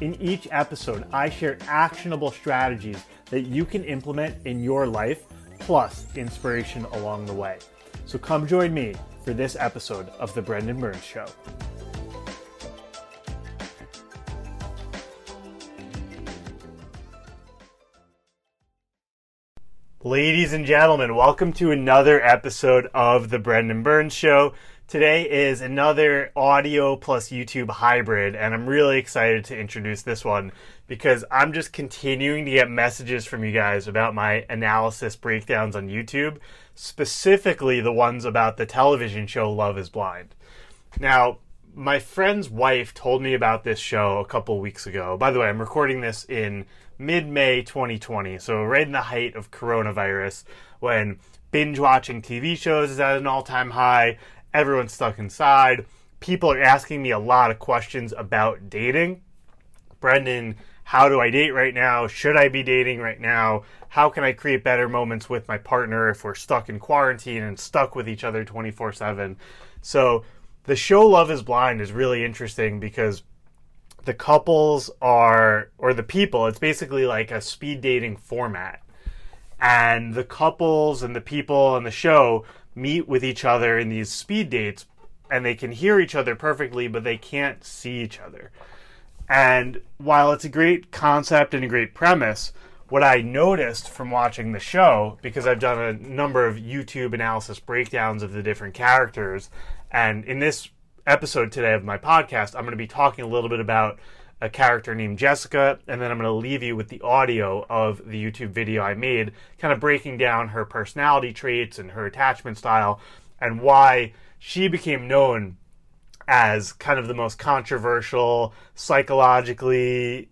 In each episode, I share actionable strategies that you can implement in your life, plus inspiration along the way. So come join me for this episode of The Brendan Burns Show. Ladies and gentlemen, welcome to another episode of The Brendan Burns Show. Today is another audio plus YouTube hybrid, and I'm really excited to introduce this one because I'm just continuing to get messages from you guys about my analysis breakdowns on YouTube, specifically the ones about the television show Love is Blind. Now, my friend's wife told me about this show a couple weeks ago. By the way, I'm recording this in mid May 2020, so right in the height of coronavirus when binge watching TV shows is at an all time high everyone's stuck inside. People are asking me a lot of questions about dating. Brendan, how do I date right now? Should I be dating right now? How can I create better moments with my partner if we're stuck in quarantine and stuck with each other 24 7? So, the show Love is Blind is really interesting because the couples are, or the people, it's basically like a speed dating format. And the couples and the people on the show meet with each other in these speed dates and they can hear each other perfectly, but they can't see each other. And while it's a great concept and a great premise, what I noticed from watching the show, because I've done a number of YouTube analysis breakdowns of the different characters, and in this episode today of my podcast, I'm going to be talking a little bit about a character named Jessica, and then I'm going to leave you with the audio of the YouTube video I made, kind of breaking down her personality traits and her attachment style, and why she became known as kind of the most controversial, psychologically,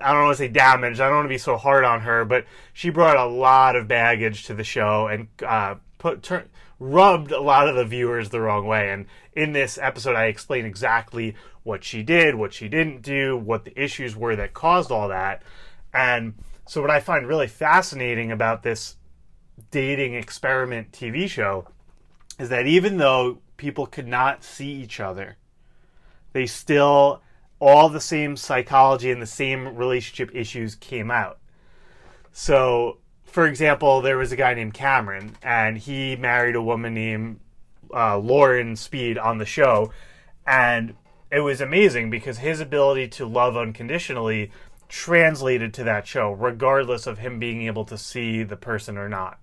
I don't want to say damaged, I don't want to be so hard on her, but she brought a lot of baggage to the show and uh, put turn, rubbed a lot of the viewers the wrong way. And in this episode, I explain exactly what she did, what she didn't do, what the issues were that caused all that. And so, what I find really fascinating about this dating experiment TV show is that even though people could not see each other, they still, all the same psychology and the same relationship issues came out. So, for example, there was a guy named Cameron, and he married a woman named uh, Lauren Speed on the show. And it was amazing because his ability to love unconditionally translated to that show, regardless of him being able to see the person or not.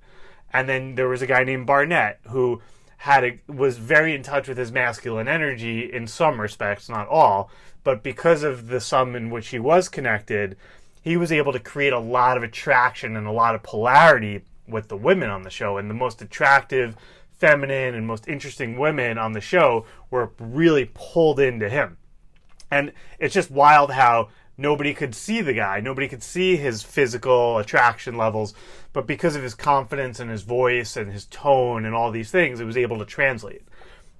And then there was a guy named Barnett who had a, was very in touch with his masculine energy in some respects, not all, but because of the sum in which he was connected, he was able to create a lot of attraction and a lot of polarity with the women on the show. And the most attractive feminine and most interesting women on the show were really pulled into him. And it's just wild how nobody could see the guy, nobody could see his physical attraction levels, but because of his confidence and his voice and his tone and all these things, it was able to translate.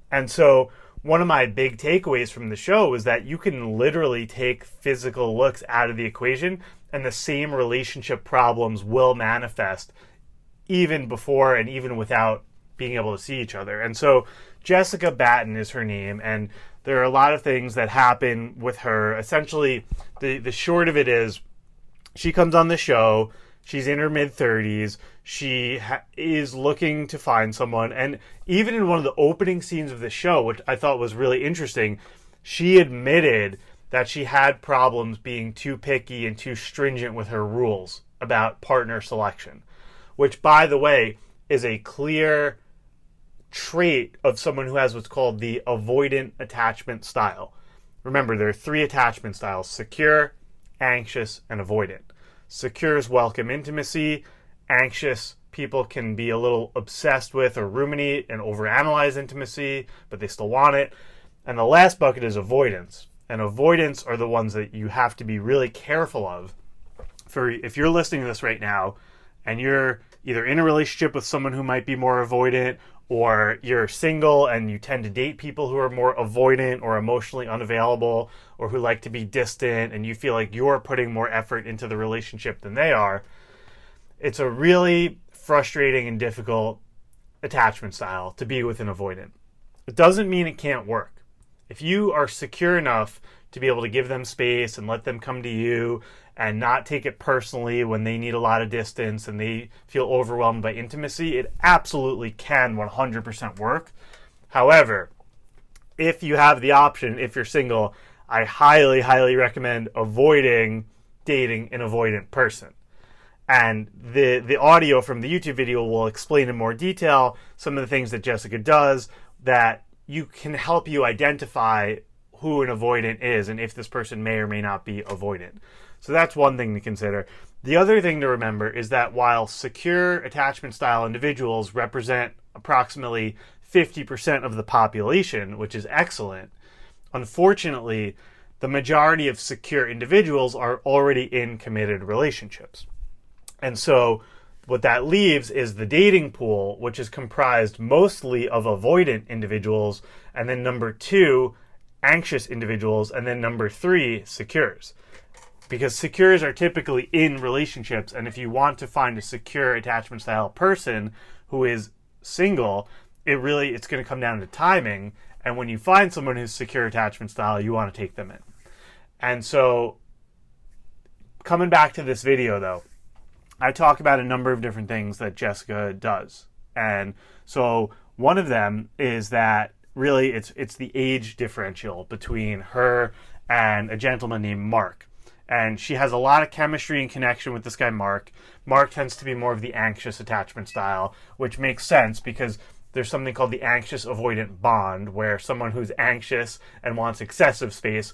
And so one of my big takeaways from the show was that you can literally take physical looks out of the equation and the same relationship problems will manifest even before and even without being able to see each other. And so Jessica Batten is her name, and there are a lot of things that happen with her. Essentially, the the short of it is, she comes on the show. She's in her mid 30s. She ha- is looking to find someone. And even in one of the opening scenes of the show, which I thought was really interesting, she admitted that she had problems being too picky and too stringent with her rules about partner selection. Which, by the way, is a clear trait of someone who has what's called the avoidant attachment style. Remember, there are three attachment styles secure, anxious, and avoidant. Secure is welcome intimacy. Anxious people can be a little obsessed with or ruminate and overanalyze intimacy, but they still want it. And the last bucket is avoidance. And avoidants are the ones that you have to be really careful of. For if you're listening to this right now and you're either in a relationship with someone who might be more avoidant or you're single and you tend to date people who are more avoidant or emotionally unavailable or who like to be distant and you feel like you're putting more effort into the relationship than they are, it's a really frustrating and difficult attachment style to be with an avoidant. It doesn't mean it can't work. If you are secure enough to be able to give them space and let them come to you and not take it personally when they need a lot of distance and they feel overwhelmed by intimacy, it absolutely can 100% work. However, if you have the option, if you're single, I highly, highly recommend avoiding dating an avoidant person. And the the audio from the YouTube video will explain in more detail some of the things that Jessica does that you can help you identify who an avoidant is and if this person may or may not be avoidant. So that's one thing to consider. The other thing to remember is that while secure attachment style individuals represent approximately 50% of the population, which is excellent, unfortunately, the majority of secure individuals are already in committed relationships. And so what that leaves is the dating pool, which is comprised mostly of avoidant individuals, and then number two, anxious individuals, and then number three, secures. Because secures are typically in relationships, and if you want to find a secure attachment style person who is single, it really it's going to come down to timing. And when you find someone who's secure attachment style, you want to take them in. And so, coming back to this video though, I talk about a number of different things that Jessica does. And so one of them is that really it's it's the age differential between her and a gentleman named Mark. And she has a lot of chemistry and connection with this guy Mark. Mark tends to be more of the anxious attachment style, which makes sense because there's something called the anxious avoidant bond, where someone who's anxious and wants excessive space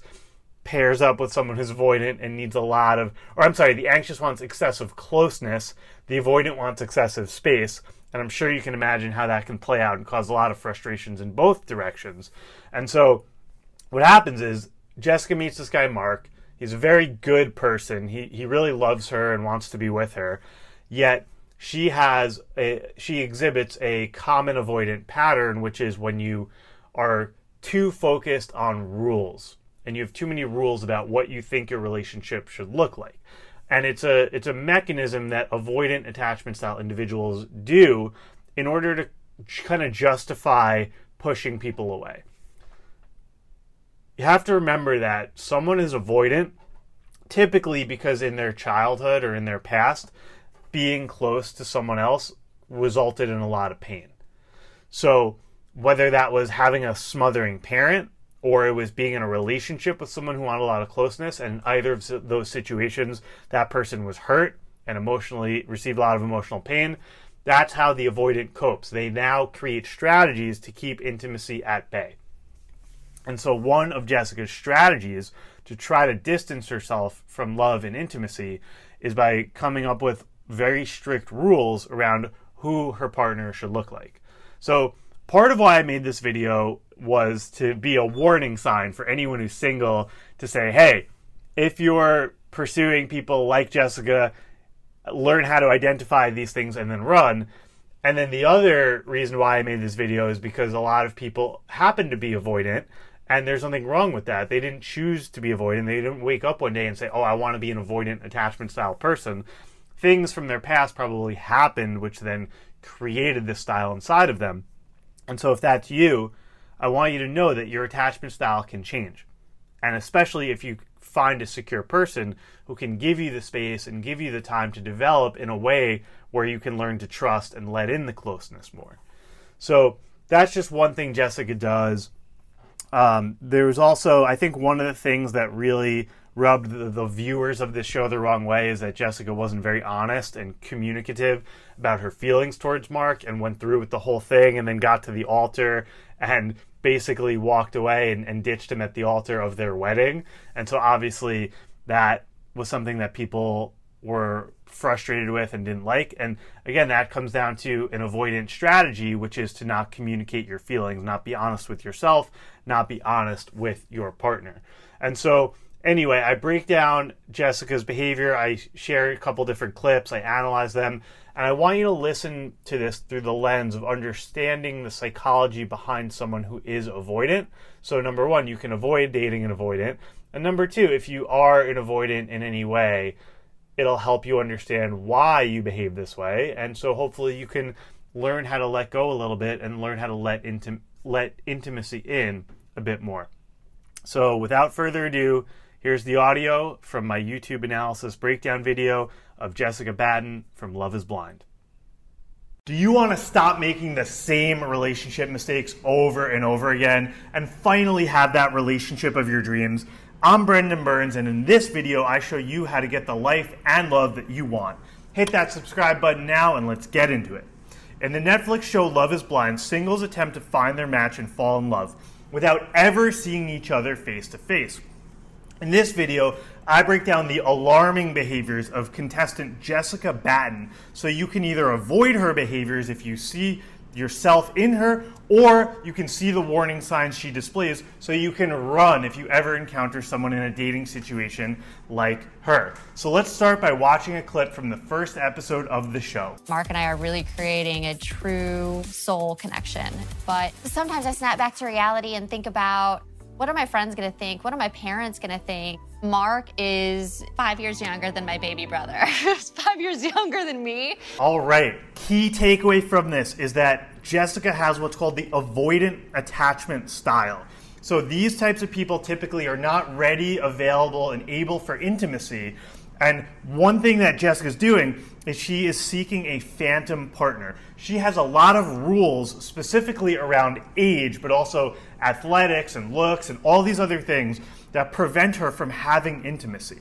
pairs up with someone who's avoidant and needs a lot of, or I'm sorry, the anxious wants excessive closeness, the avoidant wants excessive space. And I'm sure you can imagine how that can play out and cause a lot of frustrations in both directions. And so what happens is Jessica meets this guy, Mark. He's a very good person. He, he really loves her and wants to be with her. Yet she has a, she exhibits a common avoidant pattern, which is when you are too focused on rules and you have too many rules about what you think your relationship should look like and it's a it's a mechanism that avoidant attachment style individuals do in order to kind of justify pushing people away. You have to remember that someone is avoidant typically because in their childhood or in their past being close to someone else resulted in a lot of pain. So whether that was having a smothering parent or it was being in a relationship with someone who wanted a lot of closeness, and either of those situations, that person was hurt and emotionally received a lot of emotional pain. That's how the avoidant copes. They now create strategies to keep intimacy at bay. And so, one of Jessica's strategies to try to distance herself from love and intimacy is by coming up with very strict rules around who her partner should look like. So, part of why I made this video was to be a warning sign for anyone who's single to say, hey, if you're pursuing people like Jessica, learn how to identify these things and then run. And then the other reason why I made this video is because a lot of people happen to be avoidant and there's nothing wrong with that. They didn't choose to be avoidant. They didn't wake up one day and say, "Oh, I want to be an avoidant attachment style person." Things from their past probably happened which then created this style inside of them. And so if that's you, I want you to know that your attachment style can change. And especially if you find a secure person who can give you the space and give you the time to develop in a way where you can learn to trust and let in the closeness more. So that's just one thing Jessica does. Um, was also, I think, one of the things that really rubbed the, the, viewers of this show the wrong way is that Jessica wasn't very honest and communicative about her feelings towards Mark and went through with the whole thing and then got to the altar and basically walked away and, and ditched him at the altar of their wedding. And so obviously that was something that people were frustrated with and didn't like. And again, that comes down to an avoidant strategy, which is to not communicate your feelings, not be honest with yourself, not be honest with your partner. And so anyway, I break down Jessica's behavior. I share a couple different clips. I analyze them. And I want you to listen to this through the lens of understanding the psychology behind someone who is avoidant. So, number one, you can avoid dating an avoidant. And number two, if you are an avoidant in any way, it'll help you understand why you behave this way. And so, hopefully, you can learn how to let go a little bit and learn how to let, intim- let intimacy in a bit more. So, without further ado, here's the audio from my YouTube analysis breakdown video of Jessica Batten from Love is Blind. Do you want to stop making the same relationship mistakes over and over again and finally have that relationship of your dreams? I'm Brendan Burns, and in this video, I show you how to get the life and love that you want. Hit that subscribe button now and let's get into it. In the Netflix show Love is Blind, singles attempt to find their match and fall in love without ever seeing each other face to face. In this video, I break down the alarming behaviors of contestant Jessica Batten so you can either avoid her behaviors if you see yourself in her, or you can see the warning signs she displays so you can run if you ever encounter someone in a dating situation like her. So let's start by watching a clip from the first episode of the show. Mark and I are really creating a true soul connection, but sometimes I snap back to reality and think about what are my friends gonna think? What are my parents gonna think? Mark is five years younger than my baby brother. He's five years younger than me. All right. Key takeaway from this is that Jessica has what's called the avoidant attachment style. So these types of people typically are not ready, available, and able for intimacy. And one thing that Jessica's doing is she is seeking a phantom partner. She has a lot of rules specifically around age, but also athletics and looks and all these other things that prevent her from having intimacy.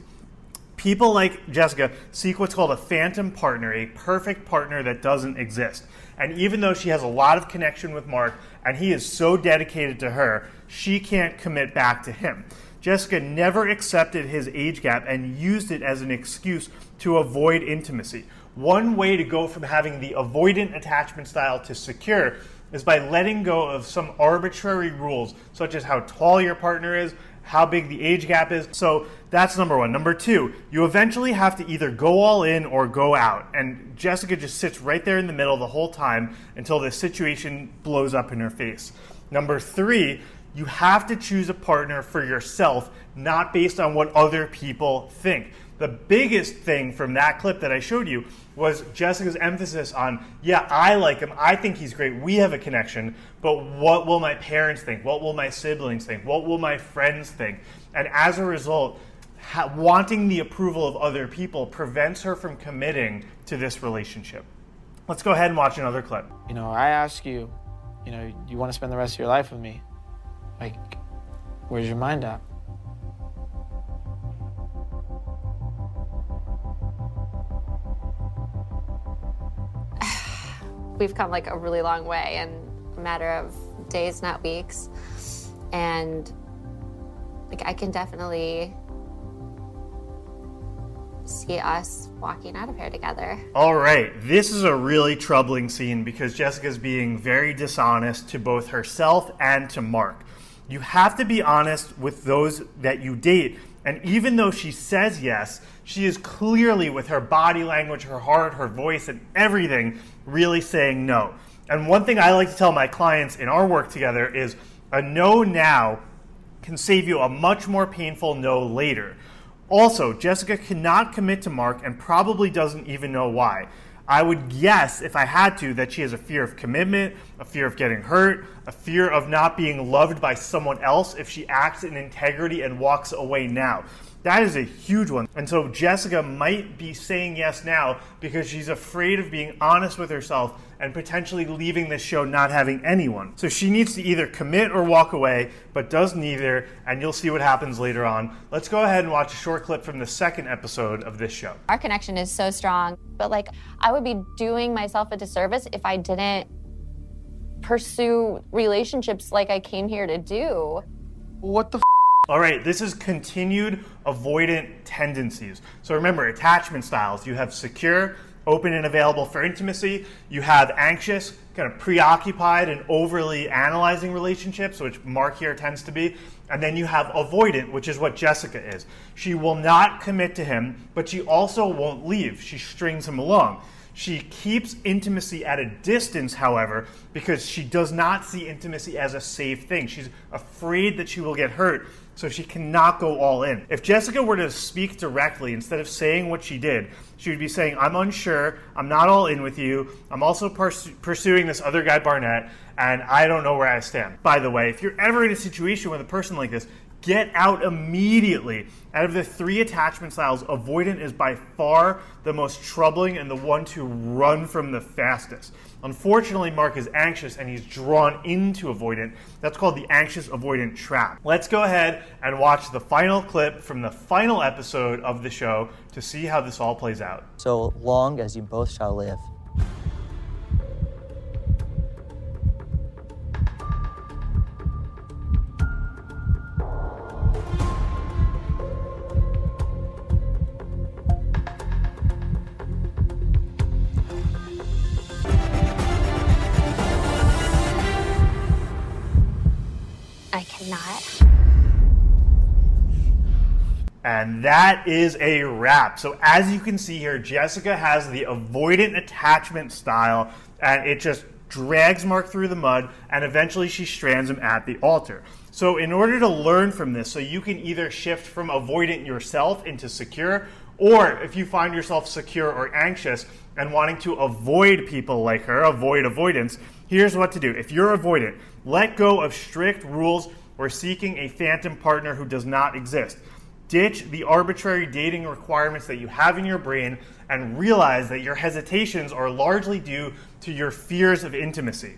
People like Jessica seek what's called a phantom partner, a perfect partner that doesn't exist. And even though she has a lot of connection with Mark and he is so dedicated to her, she can't commit back to him. Jessica never accepted his age gap and used it as an excuse to avoid intimacy. One way to go from having the avoidant attachment style to secure is by letting go of some arbitrary rules, such as how tall your partner is, how big the age gap is. So that's number one. Number two, you eventually have to either go all in or go out. And Jessica just sits right there in the middle the whole time until the situation blows up in her face. Number three, you have to choose a partner for yourself, not based on what other people think. The biggest thing from that clip that I showed you was Jessica's emphasis on, yeah, I like him. I think he's great. We have a connection. But what will my parents think? What will my siblings think? What will my friends think? And as a result, ha- wanting the approval of other people prevents her from committing to this relationship. Let's go ahead and watch another clip. You know, I ask you, you know, you want to spend the rest of your life with me? Like, where's your mind at? We've come like a really long way in a matter of days, not weeks. And like I can definitely see us walking out of here together. All right, this is a really troubling scene because Jessica's being very dishonest to both herself and to Mark. You have to be honest with those that you date. And even though she says yes, she is clearly, with her body language, her heart, her voice, and everything, really saying no. And one thing I like to tell my clients in our work together is a no now can save you a much more painful no later. Also, Jessica cannot commit to Mark and probably doesn't even know why. I would guess, if I had to, that she has a fear of commitment, a fear of getting hurt, a fear of not being loved by someone else if she acts in integrity and walks away now. That is a huge one. And so Jessica might be saying yes now because she's afraid of being honest with herself and potentially leaving this show not having anyone. So she needs to either commit or walk away, but does neither, and you'll see what happens later on. Let's go ahead and watch a short clip from the second episode of this show. Our connection is so strong, but like I would be doing myself a disservice if I didn't pursue relationships like I came here to do. What the? F- All right, this is continued avoidant tendencies. So remember, attachment styles. You have secure, open and available for intimacy. You have anxious, kind of preoccupied and overly analyzing relationships, which Mark here tends to be. And then you have avoidant, which is what Jessica is. She will not commit to him, but she also won't leave. She strings him along. She keeps intimacy at a distance, however, because she does not see intimacy as a safe thing. She's afraid that she will get hurt, so she cannot go all in. If Jessica were to speak directly instead of saying what she did, she would be saying, I'm unsure, I'm not all in with you, I'm also pers- pursuing this other guy, Barnett, and I don't know where I stand. By the way, if you're ever in a situation with a person like this, Get out immediately. Out of the three attachment styles, avoidant is by far the most troubling and the one to run from the fastest. Unfortunately, Mark is anxious and he's drawn into avoidant. That's called the anxious avoidant trap. Let's go ahead and watch the final clip from the final episode of the show to see how this all plays out. So long as you both shall live. And that is a wrap. So as you can see here, Jessica has the avoidant attachment style, and it just drags Mark through the mud, and eventually she strands him at the altar. So in order to learn from this, so you can either shift from avoidant yourself into secure, or if you find yourself secure or anxious and wanting to avoid people like her, avoid avoidants, here's what to do. If you're avoidant, let go of strict rules or seeking a phantom partner who does not exist. Ditch the arbitrary dating requirements that you have in your brain and realize that your hesitations are largely due to your fears of intimacy.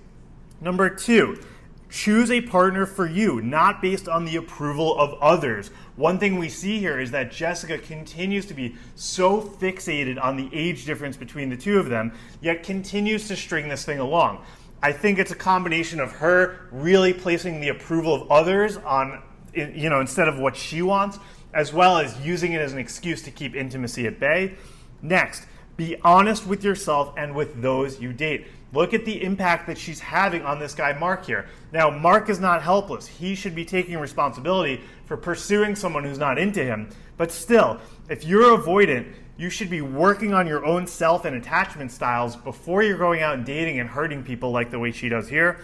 Number two, choose a partner for you, not based on the approval of others. One thing we see here is that Jessica continues to be so fixated on the age difference between the two of them, yet continues to string this thing along. I think it's a combination of her really placing the approval of others on, you know, instead of what she wants, as well as using it as an excuse to keep intimacy at bay. Next, be honest with yourself and with those you date. Look at the impact that she's having on this guy, Mark, here. Now, Mark is not helpless. He should be taking responsibility for pursuing someone who's not into him. But still, if you're avoidant, you should be working on your own self and attachment styles before you're going out and dating and hurting people like the way she does here.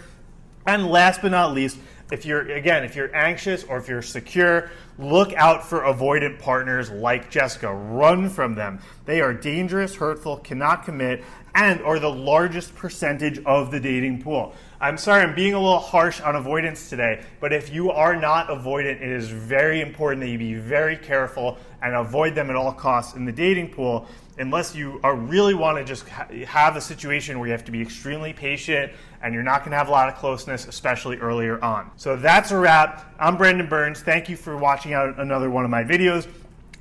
And last but not least, if you're again if you're anxious or if you're secure look out for avoidant partners like jessica. Run from them. They are dangerous hurtful cannot commit and are the largest percentage of the dating pool. I'm sorry i'm being a little harsh on avoidants today but if you are not avoidant it is very important that you be very careful and avoid them at all costs in the dating pool unless you are really want to just ha- have a situation where you have to be extremely patient and you're not going to have a lot of closeness, especially earlier on. So that's a wrap. I'm Brendan Burns. Thank you for watching out another one of my videos.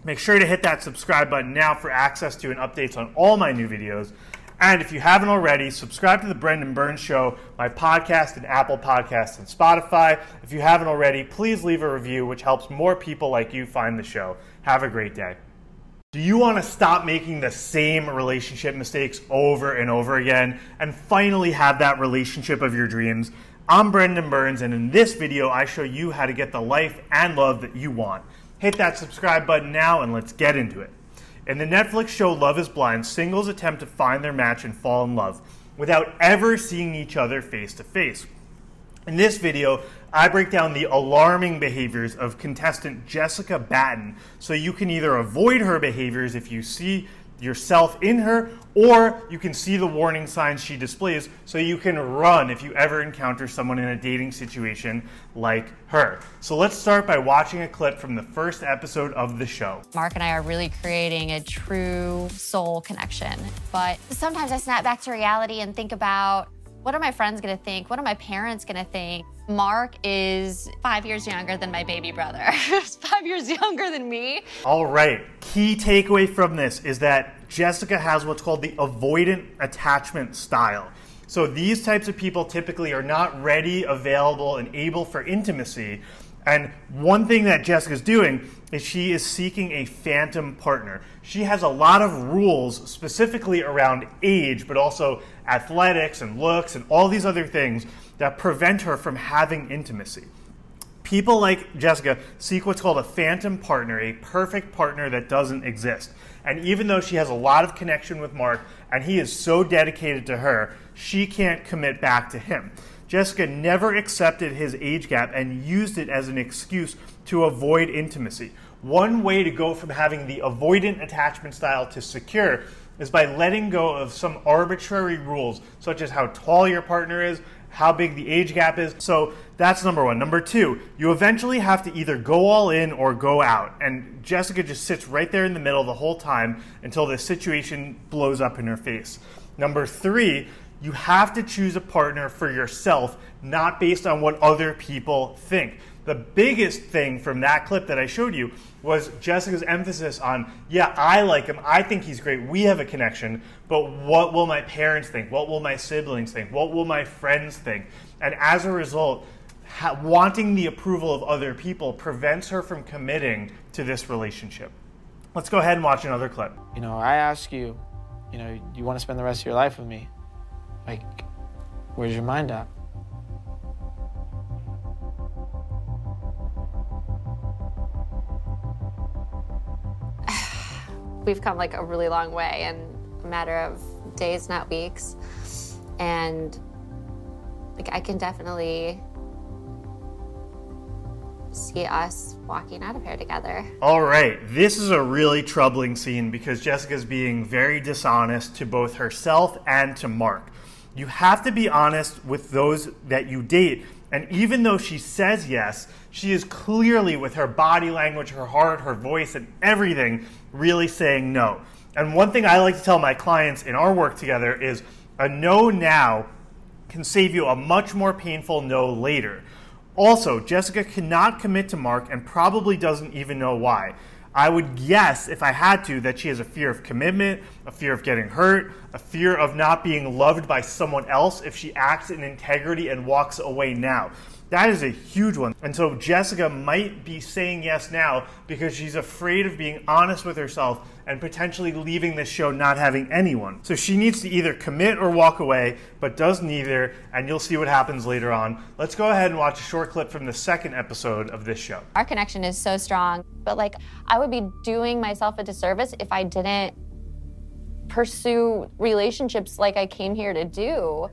Make sure to hit that subscribe button now for access to and updates on all my new videos. And if you haven't already, subscribe to the Brendan Burns Show, my podcast and Apple Podcasts and Spotify. If you haven't already, please leave a review, which helps more people like you find the show. Have a great day. Do you want to stop making the same relationship mistakes over and over again and finally have that relationship of your dreams? I'm Brendan Burns, and in this video, I show you how to get the life and love that you want. Hit that subscribe button now and let's get into it. In the Netflix show Love is Blind, singles attempt to find their match and fall in love without ever seeing each other face to face. In this video, I break down the alarming behaviors of contestant Jessica Batten so you can either avoid her behaviors if you see yourself in her, or you can see the warning signs she displays so you can run if you ever encounter someone in a dating situation like her. So let's start by watching a clip from the first episode of the show. Mark and I are really creating a true soul connection, but sometimes I snap back to reality and think about what are my friends gonna think? What are my parents gonna think? Mark is five years younger than my baby brother. He's five years younger than me. All right. Key takeaway from this is that Jessica has what's called the avoidant attachment style. So these types of people typically are not ready, available, and able for intimacy. And one thing that Jessica's doing is she is seeking a phantom partner. She has a lot of rules specifically around age, but also athletics and looks and all these other things that prevent her from having intimacy. People like Jessica seek what's called a phantom partner, a perfect partner that doesn't exist. And even though she has a lot of connection with Mark and he is so dedicated to her, she can't commit back to him. Jessica never accepted his age gap and used it as an excuse to avoid intimacy. One way to go from having the avoidant attachment style to secure is by letting go of some arbitrary rules, such as how tall your partner is, how big the age gap is. So that's number one. Number two, you eventually have to either go all in or go out. And Jessica just sits right there in the middle the whole time until the situation blows up in her face. Number three, you have to choose a partner for yourself, not based on what other people think. The biggest thing from that clip that I showed you was Jessica's emphasis on, yeah, I like him. I think he's great. We have a connection. But what will my parents think? What will my siblings think? What will my friends think? And as a result, ha- wanting the approval of other people prevents her from committing to this relationship. Let's go ahead and watch another clip. You know, I ask you, you know, you want to spend the rest of your life with me? Like, where's your mind at? We've come like a really long way in a matter of days, not weeks. And like I can definitely see us walking out of here together. All right, this is a really troubling scene because Jessica's being very dishonest to both herself and to Mark. You have to be honest with those that you date. And even though she says yes, she is clearly, with her body language, her heart, her voice, and everything, really saying no. And one thing I like to tell my clients in our work together is a no now can save you a much more painful no later. Also, Jessica cannot commit to Mark and probably doesn't even know why. I would guess, if I had to, that she has a fear of commitment, a fear of getting hurt, a fear of not being loved by someone else if she acts in integrity and walks away now. That is a huge one. And so Jessica might be saying yes now because she's afraid of being honest with herself and potentially leaving this show not having anyone. So she needs to either commit or walk away, but does neither, and you'll see what happens later on. Let's go ahead and watch a short clip from the second episode of this show. Our connection is so strong, but like I would be doing myself a disservice if I didn't pursue relationships like I came here to do.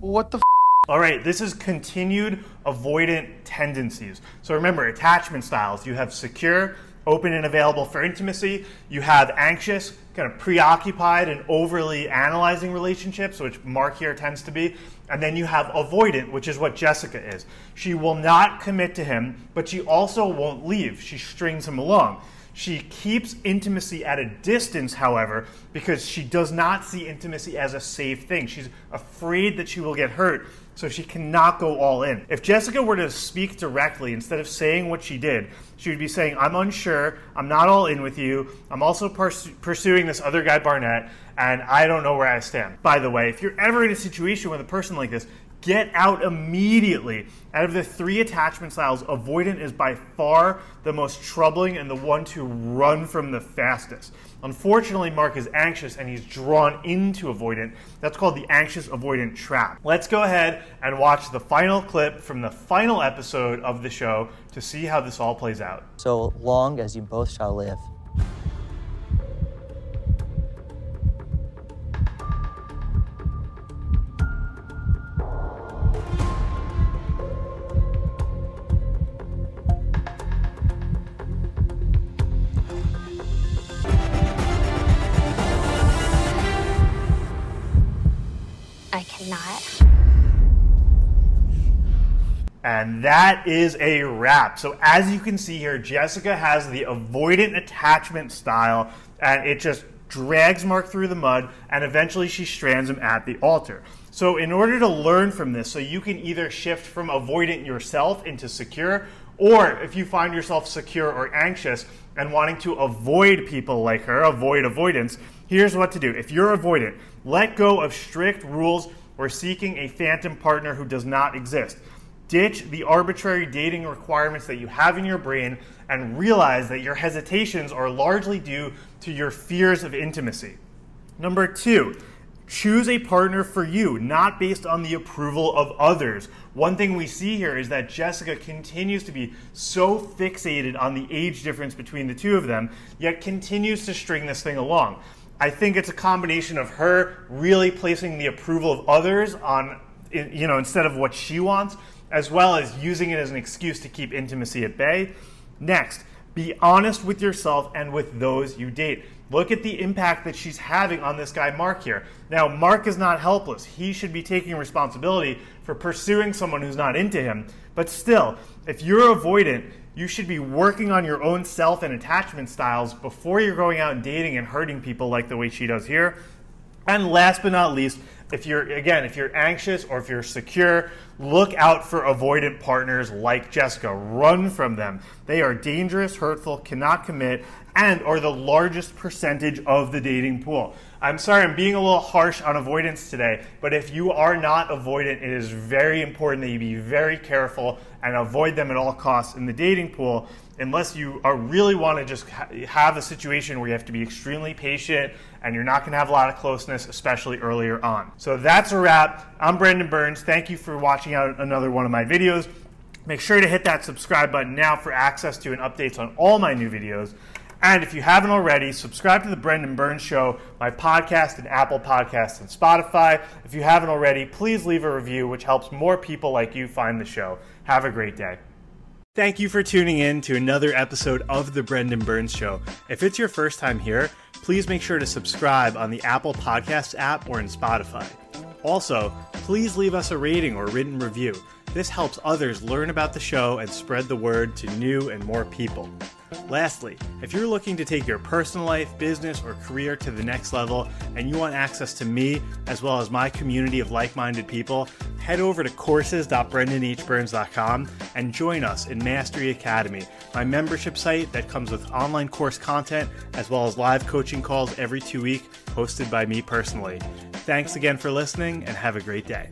What the? F- All right, this is continued avoidant tendencies. So remember, attachment styles. You have secure, open and available for intimacy. You have anxious, kind of preoccupied and overly analyzing relationships, which Mark here tends to be. And then you have avoidant, which is what Jessica is. She will not commit to him, but she also won't leave. She strings him along. She keeps intimacy at a distance, however, because she does not see intimacy as a safe thing. She's afraid that she will get hurt, so she cannot go all in. If Jessica were to speak directly instead of saying what she did, she would be saying, I'm unsure, I'm not all in with you, I'm also pers- pursuing this other guy, Barnett, and I don't know where I stand. By the way, if you're ever in a situation with a person like this, get out immediately. Out of the three attachment styles, avoidant is by far the most troubling and the one to run from the fastest. Unfortunately, Mark is anxious and he's drawn into avoidant. That's called the anxious avoidant trap. Let's go ahead and watch the final clip from the final episode of the show to see how this all plays out. So long as you both shall live. And that is a wrap. So as you can see here, Jessica has the avoidant attachment style, and it just drags Mark through the mud, and eventually she strands him at the altar. So in order to learn from this, so you can either shift from avoidant yourself into secure, or if you find yourself secure or anxious and wanting to avoid people like her, avoid avoidants, here's what to do. If you're avoidant, let go of strict rules or seeking a phantom partner who does not exist. Ditch the arbitrary dating requirements that you have in your brain and realize that your hesitations are largely due to your fears of intimacy. Number two, Choose a partner for you, not based on the approval of others. One thing we see here is that Jessica continues to be so fixated on the age difference between the two of them, yet continues to string this thing along. I think it's a combination of her really placing the approval of others on, you know, instead of what she wants, as well as using it as an excuse to keep intimacy at bay. Next, be honest with yourself and with those you date. Look at the impact that she's having on this guy, Mark, here. Now, Mark is not helpless. He should be taking responsibility for pursuing someone who's not into him. But still, if you're avoidant, you should be working on your own self and attachment styles before you're going out and dating and hurting people like the way she does here. And last but not least, if you're again, if you're anxious or if you're secure, look out for avoidant partners like Jessica. Run from them. They are dangerous, hurtful, cannot commit, and are the largest percentage of the dating pool. I'm sorry, I'm being a little harsh on avoidants today, but if you are not avoidant, it is very important that you be very careful and avoid them at all costs in the dating pool unless you are really want to just ha- have a situation where you have to be extremely patient and you're not going to have a lot of closeness, especially earlier on. So that's a wrap. I'm Brendan Burns. Thank you for watching out another one of my videos. Make sure to hit that subscribe button now for access to and updates on all my new videos. And if you haven't already, subscribe to the Brendan Burns Show, my podcast and Apple Podcasts and Spotify. If you haven't already, please leave a review, which helps more people like you find the show. Have a great day. Thank you for tuning in to another episode of The Brendan Burns Show. If it's your first time here, please make sure to subscribe on the Apple Podcasts app or in Spotify. Also, please leave us a rating or written review. This helps others learn about the show and spread the word to new and more people. Lastly, if you're looking to take your personal life, business, or career to the next level and you want access to me as well as my community of like minded people, head over to courses.brendanhburns.com and join us in Mastery Academy, my membership site that comes with online course content as well as live coaching calls every two weeks hosted by me personally. Thanks again for listening and have a great day.